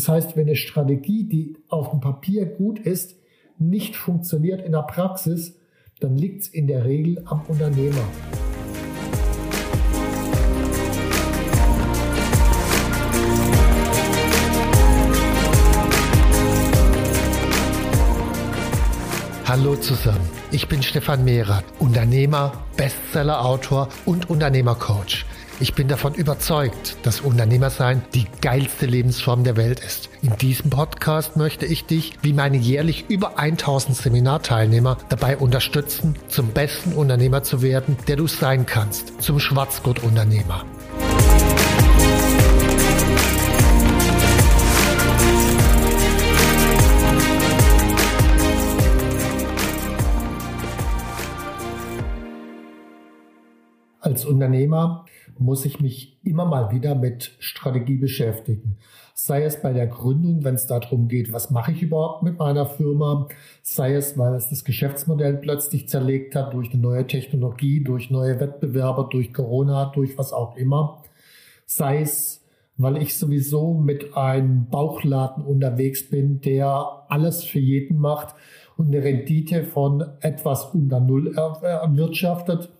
Das heißt, wenn eine Strategie, die auf dem Papier gut ist, nicht funktioniert in der Praxis, dann liegt es in der Regel am Unternehmer. Hallo zusammen, ich bin Stefan Mehrath, Unternehmer, Bestseller-Autor und Unternehmercoach. Ich bin davon überzeugt, dass Unternehmersein die geilste Lebensform der Welt ist. In diesem Podcast möchte ich dich, wie meine jährlich über 1000 Seminarteilnehmer, dabei unterstützen, zum besten Unternehmer zu werden, der du sein kannst, zum Schwarzgurt-Unternehmer. Als Unternehmer muss ich mich immer mal wieder mit Strategie beschäftigen. Sei es bei der Gründung, wenn es darum geht, was mache ich überhaupt mit meiner Firma, sei es, weil es das Geschäftsmodell plötzlich zerlegt hat durch eine neue Technologie, durch neue Wettbewerber, durch Corona, durch was auch immer, sei es, weil ich sowieso mit einem Bauchladen unterwegs bin, der alles für jeden macht und eine Rendite von etwas unter Null erwirtschaftet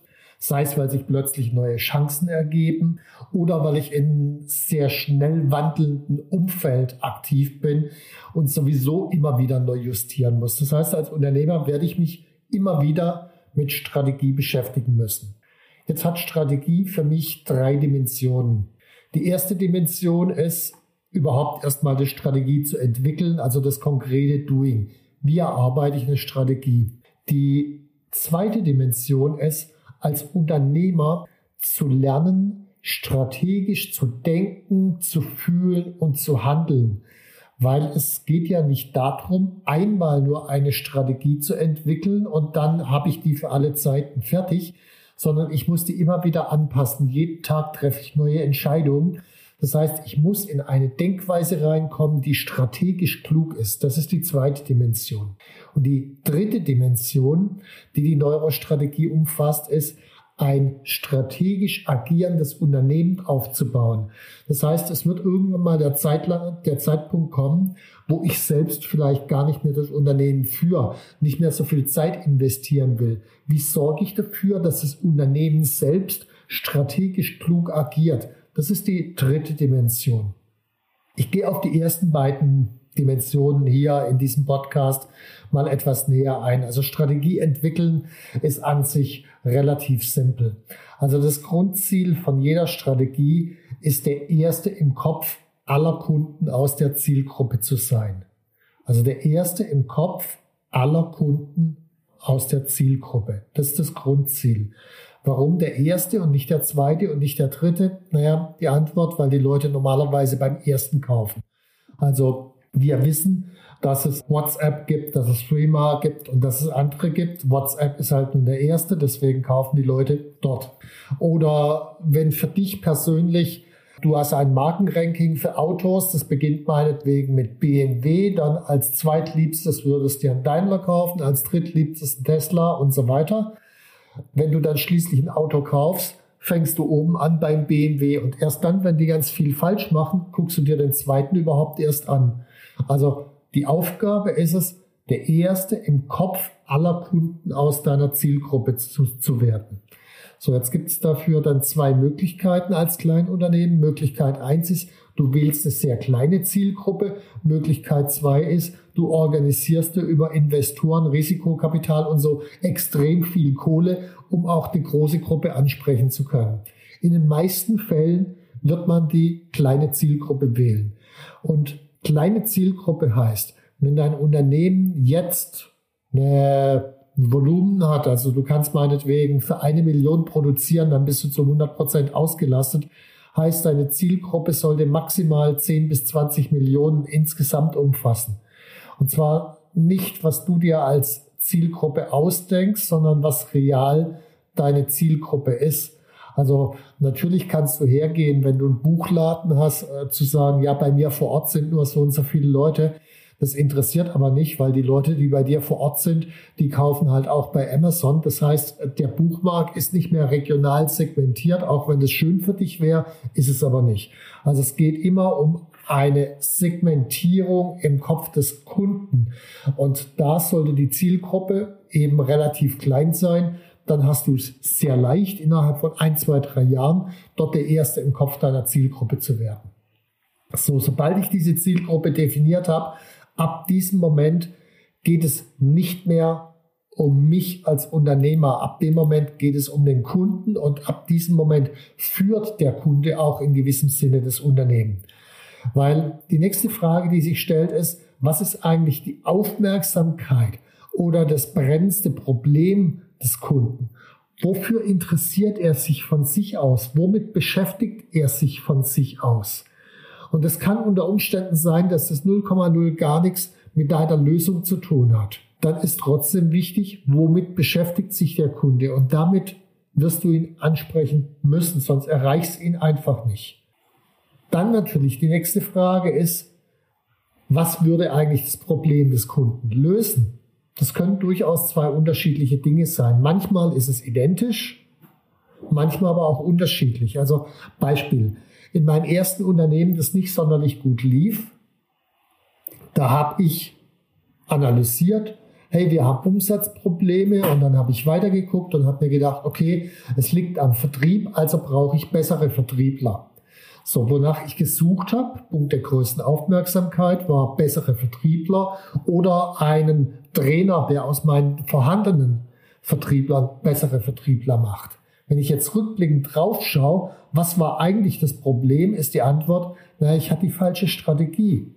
sei es, weil sich plötzlich neue Chancen ergeben oder weil ich in sehr schnell wandelnden Umfeld aktiv bin und sowieso immer wieder neu justieren muss. Das heißt, als Unternehmer werde ich mich immer wieder mit Strategie beschäftigen müssen. Jetzt hat Strategie für mich drei Dimensionen. Die erste Dimension ist, überhaupt erstmal die Strategie zu entwickeln, also das konkrete Doing. Wie erarbeite ich eine Strategie? Die zweite Dimension ist, als Unternehmer zu lernen, strategisch zu denken, zu fühlen und zu handeln. Weil es geht ja nicht darum, einmal nur eine Strategie zu entwickeln und dann habe ich die für alle Zeiten fertig, sondern ich muss die immer wieder anpassen. Jeden Tag treffe ich neue Entscheidungen. Das heißt, ich muss in eine Denkweise reinkommen, die strategisch klug ist. Das ist die zweite Dimension. Und die dritte Dimension, die die Neurostrategie umfasst, ist, ein strategisch agierendes Unternehmen aufzubauen. Das heißt, es wird irgendwann mal der, Zeitlang, der Zeitpunkt kommen, wo ich selbst vielleicht gar nicht mehr das Unternehmen führe, nicht mehr so viel Zeit investieren will. Wie sorge ich dafür, dass das Unternehmen selbst strategisch klug agiert? Das ist die dritte Dimension. Ich gehe auf die ersten beiden Dimensionen hier in diesem Podcast mal etwas näher ein. Also Strategie entwickeln ist an sich relativ simpel. Also das Grundziel von jeder Strategie ist der erste im Kopf aller Kunden aus der Zielgruppe zu sein. Also der erste im Kopf aller Kunden aus der Zielgruppe. Das ist das Grundziel. Warum der erste und nicht der zweite und nicht der dritte? Naja, die Antwort, weil die Leute normalerweise beim ersten kaufen. Also wir wissen, dass es WhatsApp gibt, dass es Streamer gibt und dass es andere gibt. WhatsApp ist halt nur der erste, deswegen kaufen die Leute dort. Oder wenn für dich persönlich Du hast ein Markenranking für Autos, das beginnt meinetwegen mit BMW, dann als zweitliebstes würdest du einen Daimler kaufen, als drittliebstes einen Tesla und so weiter. Wenn du dann schließlich ein Auto kaufst, fängst du oben an beim BMW und erst dann, wenn die ganz viel falsch machen, guckst du dir den zweiten überhaupt erst an. Also die Aufgabe ist es, der Erste im Kopf aller Kunden aus deiner Zielgruppe zu, zu werden. So, jetzt gibt es dafür dann zwei Möglichkeiten als Kleinunternehmen. Möglichkeit eins ist, du wählst eine sehr kleine Zielgruppe. Möglichkeit zwei ist, du organisierst dir über Investoren, Risikokapital und so extrem viel Kohle, um auch die große Gruppe ansprechen zu können. In den meisten Fällen wird man die kleine Zielgruppe wählen. Und kleine Zielgruppe heißt, wenn dein Unternehmen jetzt eine Volumen hat, also du kannst meinetwegen für eine Million produzieren, dann bist du zu 100 Prozent ausgelastet, heißt deine Zielgruppe sollte maximal 10 bis 20 Millionen insgesamt umfassen. Und zwar nicht, was du dir als Zielgruppe ausdenkst, sondern was real deine Zielgruppe ist. Also natürlich kannst du hergehen, wenn du einen Buchladen hast, äh, zu sagen, ja, bei mir vor Ort sind nur so und so viele Leute. Das interessiert aber nicht, weil die Leute, die bei dir vor Ort sind, die kaufen halt auch bei Amazon. Das heißt, der Buchmarkt ist nicht mehr regional segmentiert, auch wenn es schön für dich wäre, ist es aber nicht. Also es geht immer um eine Segmentierung im Kopf des Kunden. Und da sollte die Zielgruppe eben relativ klein sein. Dann hast du es sehr leicht, innerhalb von ein, zwei, drei Jahren dort der Erste im Kopf deiner Zielgruppe zu werden. So, sobald ich diese Zielgruppe definiert habe, ab diesem Moment geht es nicht mehr um mich als Unternehmer. Ab dem Moment geht es um den Kunden und ab diesem Moment führt der Kunde auch in gewissem Sinne das Unternehmen. Weil die nächste Frage, die sich stellt, ist, was ist eigentlich die Aufmerksamkeit oder das brennendste Problem des Kunden? Wofür interessiert er sich von sich aus? Womit beschäftigt er sich von sich aus? Und es kann unter Umständen sein, dass das 0,0 gar nichts mit deiner Lösung zu tun hat. Dann ist trotzdem wichtig, womit beschäftigt sich der Kunde? Und damit wirst du ihn ansprechen müssen, sonst erreichst du ihn einfach nicht. Dann natürlich die nächste Frage ist, was würde eigentlich das Problem des Kunden lösen? Das können durchaus zwei unterschiedliche Dinge sein. Manchmal ist es identisch, manchmal aber auch unterschiedlich. Also Beispiel, in meinem ersten Unternehmen, das nicht sonderlich gut lief, da habe ich analysiert, hey, wir haben Umsatzprobleme und dann habe ich weitergeguckt und habe mir gedacht, okay, es liegt am Vertrieb, also brauche ich bessere Vertriebler. So, wonach ich gesucht habe, Punkt der größten Aufmerksamkeit, war bessere Vertriebler oder einen Trainer, der aus meinen vorhandenen Vertrieblern bessere Vertriebler macht. Wenn ich jetzt rückblickend drauf schaue, was war eigentlich das Problem, ist die Antwort, naja, ich hatte die falsche Strategie.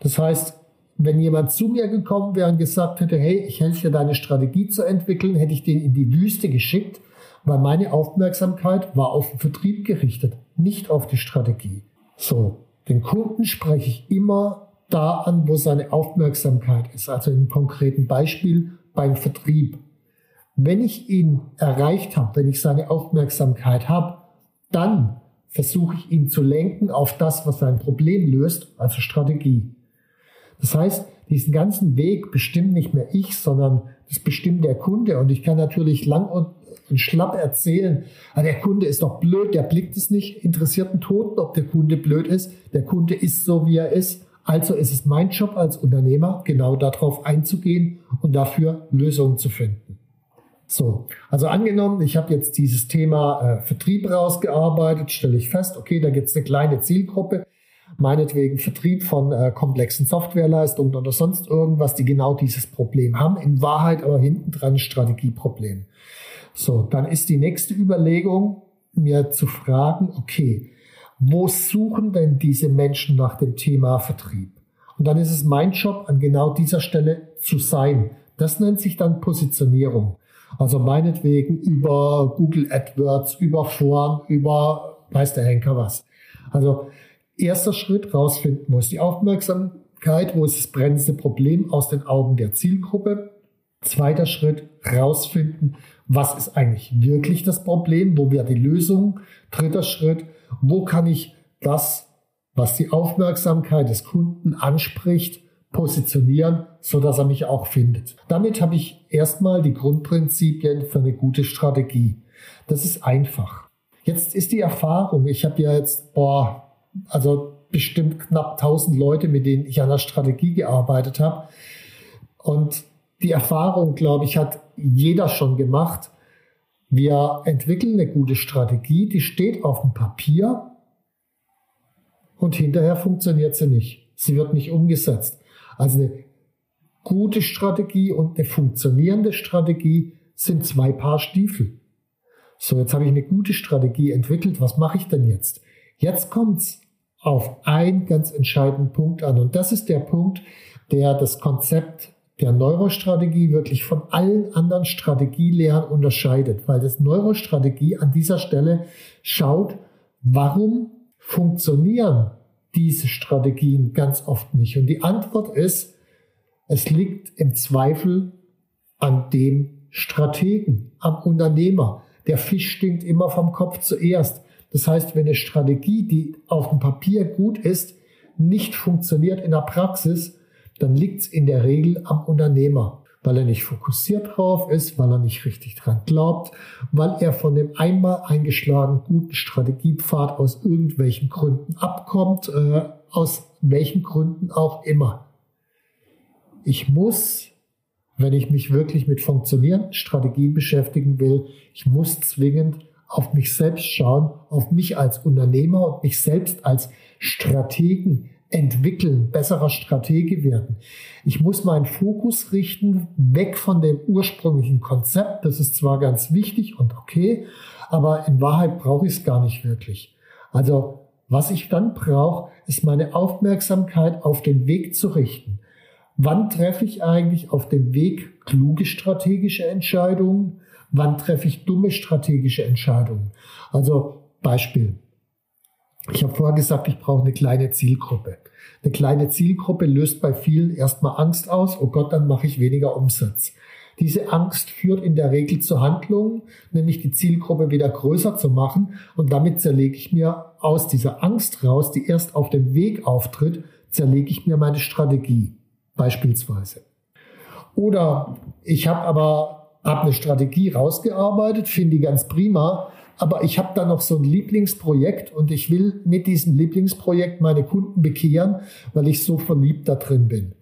Das heißt, wenn jemand zu mir gekommen wäre und gesagt hätte, hey, ich helfe dir deine Strategie zu entwickeln, hätte ich den in die Wüste geschickt, weil meine Aufmerksamkeit war auf den Vertrieb gerichtet, nicht auf die Strategie. So, den Kunden spreche ich immer da an, wo seine Aufmerksamkeit ist. Also im konkreten Beispiel beim Vertrieb. Wenn ich ihn erreicht habe, wenn ich seine Aufmerksamkeit habe, dann versuche ich ihn zu lenken auf das, was sein Problem löst, also Strategie. Das heißt, diesen ganzen Weg bestimmt nicht mehr ich, sondern das bestimmt der Kunde. Und ich kann natürlich lang und, schlapp erzählen, ah, der Kunde ist doch blöd, der blickt es nicht, interessiert einen Toten, ob der Kunde blöd ist. Der Kunde ist so, wie er ist. Also ist es mein Job als Unternehmer, genau darauf einzugehen und dafür Lösungen zu finden. So, also angenommen, ich habe jetzt dieses Thema äh, Vertrieb rausgearbeitet, stelle ich fest, okay, da gibt es eine kleine Zielgruppe, meinetwegen Vertrieb von äh, komplexen Softwareleistungen oder sonst irgendwas, die genau dieses Problem haben, in Wahrheit aber hinten dran Strategieproblem. So, dann ist die nächste Überlegung, mir zu fragen, okay, wo suchen denn diese Menschen nach dem Thema Vertrieb? Und dann ist es mein Job, an genau dieser Stelle zu sein. Das nennt sich dann Positionierung. Also meinetwegen über Google AdWords, über Foren, über weiß der Henker was. Also erster Schritt rausfinden, wo ist die Aufmerksamkeit, wo ist das brennendste Problem aus den Augen der Zielgruppe. Zweiter Schritt rausfinden, was ist eigentlich wirklich das Problem, wo wäre die Lösung. Dritter Schritt, wo kann ich das, was die Aufmerksamkeit des Kunden anspricht, positionieren, so dass er mich auch findet. Damit habe ich erstmal die Grundprinzipien für eine gute Strategie. Das ist einfach. Jetzt ist die Erfahrung, ich habe ja jetzt, boah, also bestimmt knapp 1000 Leute, mit denen ich an der Strategie gearbeitet habe. Und die Erfahrung, glaube ich, hat jeder schon gemacht. Wir entwickeln eine gute Strategie, die steht auf dem Papier und hinterher funktioniert sie nicht. Sie wird nicht umgesetzt. Also eine gute Strategie und eine funktionierende Strategie sind zwei Paar Stiefel. So, jetzt habe ich eine gute Strategie entwickelt. Was mache ich denn jetzt? Jetzt kommt es auf einen ganz entscheidenden Punkt an. Und das ist der Punkt, der das Konzept der Neurostrategie wirklich von allen anderen Strategielehren unterscheidet, weil das Neurostrategie an dieser Stelle schaut, warum funktionieren diese Strategien ganz oft nicht. Und die Antwort ist, Es liegt im Zweifel an dem Strategen, am Unternehmer. Der Fisch stinkt immer vom Kopf zuerst. Das heißt, wenn eine Strategie, die auf dem Papier gut ist, nicht funktioniert in der Praxis, dann liegt es in der Regel am Unternehmer, weil er nicht fokussiert drauf ist, weil er nicht richtig dran glaubt, weil er von dem einmal eingeschlagenen guten Strategiepfad aus irgendwelchen Gründen abkommt, äh, aus welchen Gründen auch immer. Ich muss, wenn ich mich wirklich mit funktionierenden Strategien beschäftigen will, ich muss zwingend auf mich selbst schauen, auf mich als Unternehmer und mich selbst als Strategen entwickeln, besserer Stratege werden. Ich muss meinen Fokus richten, weg von dem ursprünglichen Konzept. Das ist zwar ganz wichtig und okay, aber in Wahrheit brauche ich es gar nicht wirklich. Also was ich dann brauche, ist meine Aufmerksamkeit auf den Weg zu richten. Wann treffe ich eigentlich auf dem Weg kluge strategische Entscheidungen? Wann treffe ich dumme strategische Entscheidungen? Also Beispiel. Ich habe vorher gesagt, ich brauche eine kleine Zielgruppe. Eine kleine Zielgruppe löst bei vielen erstmal Angst aus, oh Gott, dann mache ich weniger Umsatz. Diese Angst führt in der Regel zu Handlungen, nämlich die Zielgruppe wieder größer zu machen und damit zerlege ich mir aus dieser Angst raus, die erst auf dem Weg auftritt, zerlege ich mir meine Strategie beispielsweise. Oder ich habe aber habe eine Strategie rausgearbeitet, finde die ganz prima, aber ich habe da noch so ein Lieblingsprojekt und ich will mit diesem Lieblingsprojekt meine Kunden bekehren, weil ich so verliebt da drin bin.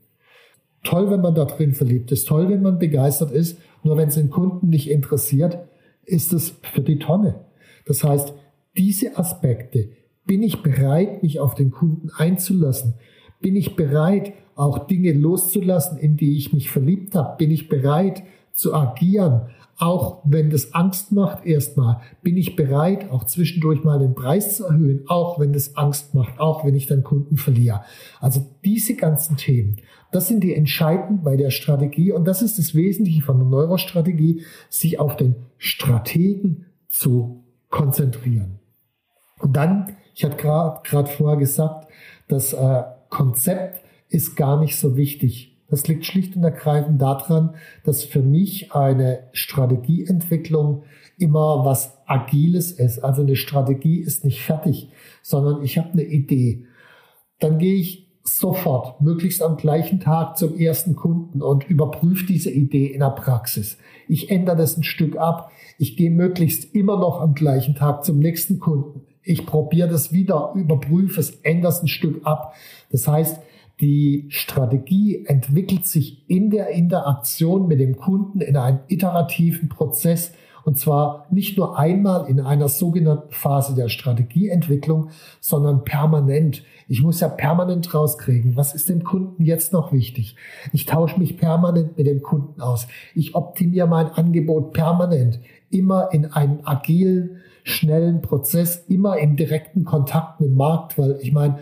Toll, wenn man da drin verliebt ist, toll, wenn man begeistert ist, nur wenn es den Kunden nicht interessiert, ist es für die Tonne. Das heißt, diese Aspekte, bin ich bereit, mich auf den Kunden einzulassen? Bin ich bereit, auch Dinge loszulassen, in die ich mich verliebt habe? Bin ich bereit, zu agieren, auch wenn das Angst macht erstmal, bin ich bereit, auch zwischendurch mal den Preis zu erhöhen, auch wenn das Angst macht, auch wenn ich dann Kunden verliere. Also diese ganzen Themen, das sind die entscheidenden bei der Strategie und das ist das Wesentliche von der Neurostrategie, sich auf den Strategen zu konzentrieren. Und dann, ich hatte gerade vorher gesagt, das äh, Konzept ist gar nicht so wichtig. Das liegt schlicht und ergreifend daran, dass für mich eine Strategieentwicklung immer was Agiles ist. Also eine Strategie ist nicht fertig, sondern ich habe eine Idee. Dann gehe ich sofort, möglichst am gleichen Tag zum ersten Kunden und überprüfe diese Idee in der Praxis. Ich ändere das ein Stück ab. Ich gehe möglichst immer noch am gleichen Tag zum nächsten Kunden. Ich probiere das wieder, überprüfe es, ändere es ein Stück ab. Das heißt, die Strategie entwickelt sich in der Interaktion mit dem Kunden in einem iterativen Prozess und zwar nicht nur einmal in einer sogenannten Phase der Strategieentwicklung, sondern permanent. Ich muss ja permanent rauskriegen, was ist dem Kunden jetzt noch wichtig. Ich tausche mich permanent mit dem Kunden aus. Ich optimiere mein Angebot permanent, immer in einem agilen, schnellen Prozess, immer im direkten Kontakt mit dem Markt, weil ich meine,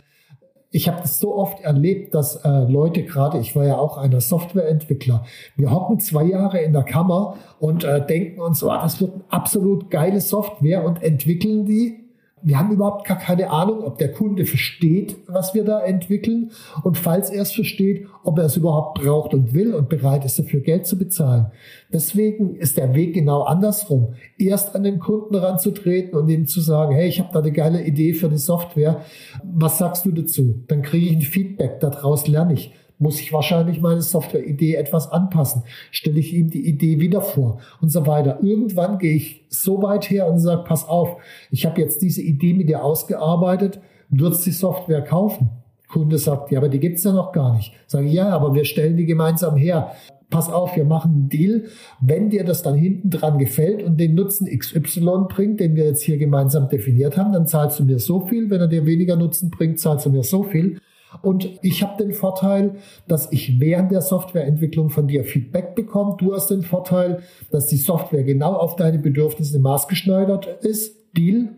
ich habe das so oft erlebt, dass äh, Leute gerade, ich war ja auch einer Softwareentwickler, wir hocken zwei Jahre in der Kammer und äh, denken uns, oh, das wird absolut geile Software und entwickeln die wir haben überhaupt gar keine Ahnung, ob der Kunde versteht, was wir da entwickeln und falls er es versteht, ob er es überhaupt braucht und will und bereit ist, dafür Geld zu bezahlen. Deswegen ist der Weg genau andersrum. Erst an den Kunden ranzutreten und ihm zu sagen, hey, ich habe da eine geile Idee für die Software. Was sagst du dazu? Dann kriege ich ein Feedback, daraus lerne ich muss ich wahrscheinlich meine Software-Idee etwas anpassen. Stelle ich ihm die Idee wieder vor und so weiter. Irgendwann gehe ich so weit her und sage, pass auf, ich habe jetzt diese Idee mit dir ausgearbeitet, würdest die Software kaufen? Kunde sagt, ja, aber die gibt's ja noch gar nicht. Sage ja, aber wir stellen die gemeinsam her. Pass auf, wir machen einen Deal. Wenn dir das dann hinten dran gefällt und den Nutzen XY bringt, den wir jetzt hier gemeinsam definiert haben, dann zahlst du mir so viel. Wenn er dir weniger Nutzen bringt, zahlst du mir so viel. Und ich habe den Vorteil, dass ich während der Softwareentwicklung von dir Feedback bekomme. Du hast den Vorteil, dass die Software genau auf deine Bedürfnisse maßgeschneidert ist. Deal?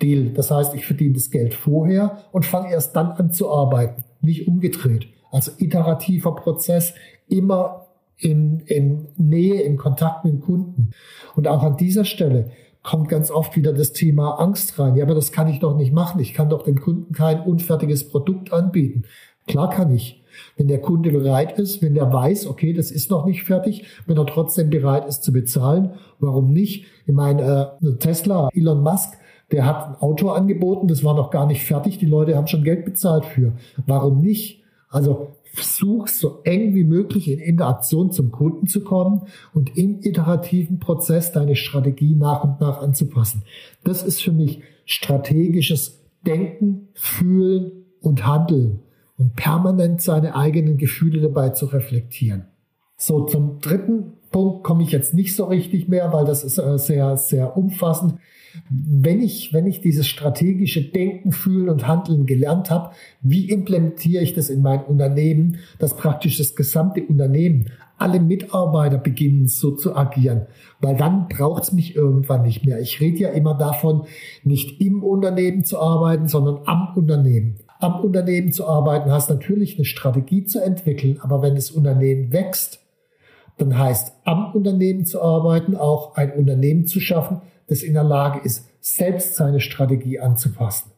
Deal. Das heißt, ich verdiene das Geld vorher und fange erst dann an zu arbeiten, nicht umgedreht. Also iterativer Prozess, immer in, in Nähe, in Kontakt mit dem Kunden. Und auch an dieser Stelle kommt ganz oft wieder das Thema Angst rein. Ja, aber das kann ich doch nicht machen. Ich kann doch dem Kunden kein unfertiges Produkt anbieten. Klar kann ich. Wenn der Kunde bereit ist, wenn der weiß, okay, das ist noch nicht fertig, wenn er trotzdem bereit ist zu bezahlen, warum nicht? Ich meine, äh, Tesla, Elon Musk, der hat ein Auto angeboten, das war noch gar nicht fertig, die Leute haben schon Geld bezahlt für. Warum nicht? Also versuch so eng wie möglich in Interaktion zum Kunden zu kommen und im iterativen Prozess deine Strategie nach und nach anzupassen. Das ist für mich strategisches Denken, Fühlen und Handeln und permanent seine eigenen Gefühle dabei zu reflektieren. So, zum dritten Punkt komme ich jetzt nicht so richtig mehr, weil das ist äh, sehr, sehr umfassend. Wenn ich, wenn ich dieses strategische Denken, Fühlen und Handeln gelernt habe, wie implementiere ich das in mein Unternehmen, dass praktisch das gesamte Unternehmen, alle Mitarbeiter beginnen so zu agieren, weil dann braucht es mich irgendwann nicht mehr. Ich rede ja immer davon, nicht im Unternehmen zu arbeiten, sondern am Unternehmen. Am Unternehmen zu arbeiten heißt natürlich eine Strategie zu entwickeln, aber wenn das Unternehmen wächst, dann heißt am Unternehmen zu arbeiten, auch ein Unternehmen zu schaffen, das in der Lage ist, selbst seine Strategie anzupassen.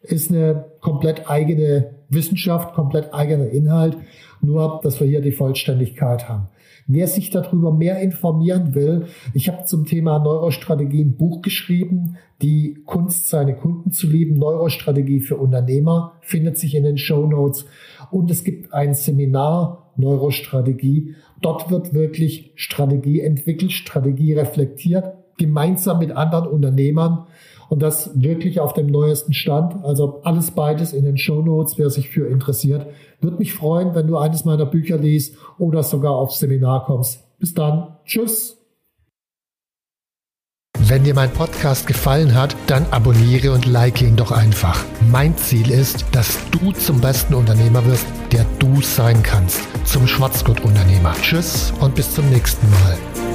Ist eine komplett eigene Wissenschaft, komplett eigener Inhalt, nur dass wir hier die Vollständigkeit haben. Wer sich darüber mehr informieren will, ich habe zum Thema Neurostrategie ein Buch geschrieben, die Kunst, seine Kunden zu lieben, Neurostrategie für Unternehmer, findet sich in den Show Notes. Und es gibt ein Seminar Neurostrategie. Dort wird wirklich Strategie entwickelt, Strategie reflektiert, gemeinsam mit anderen Unternehmern und das wirklich auf dem neuesten Stand. Also alles beides in den Show Notes, wer sich für interessiert. Würde mich freuen, wenn du eines meiner Bücher liest oder sogar aufs Seminar kommst. Bis dann. Tschüss. Wenn dir mein Podcast gefallen hat, dann abonniere und like ihn doch einfach. Mein Ziel ist, dass du zum besten Unternehmer wirst, der du sein kannst. Zum Schwarzgurt-Unternehmer. Tschüss und bis zum nächsten Mal.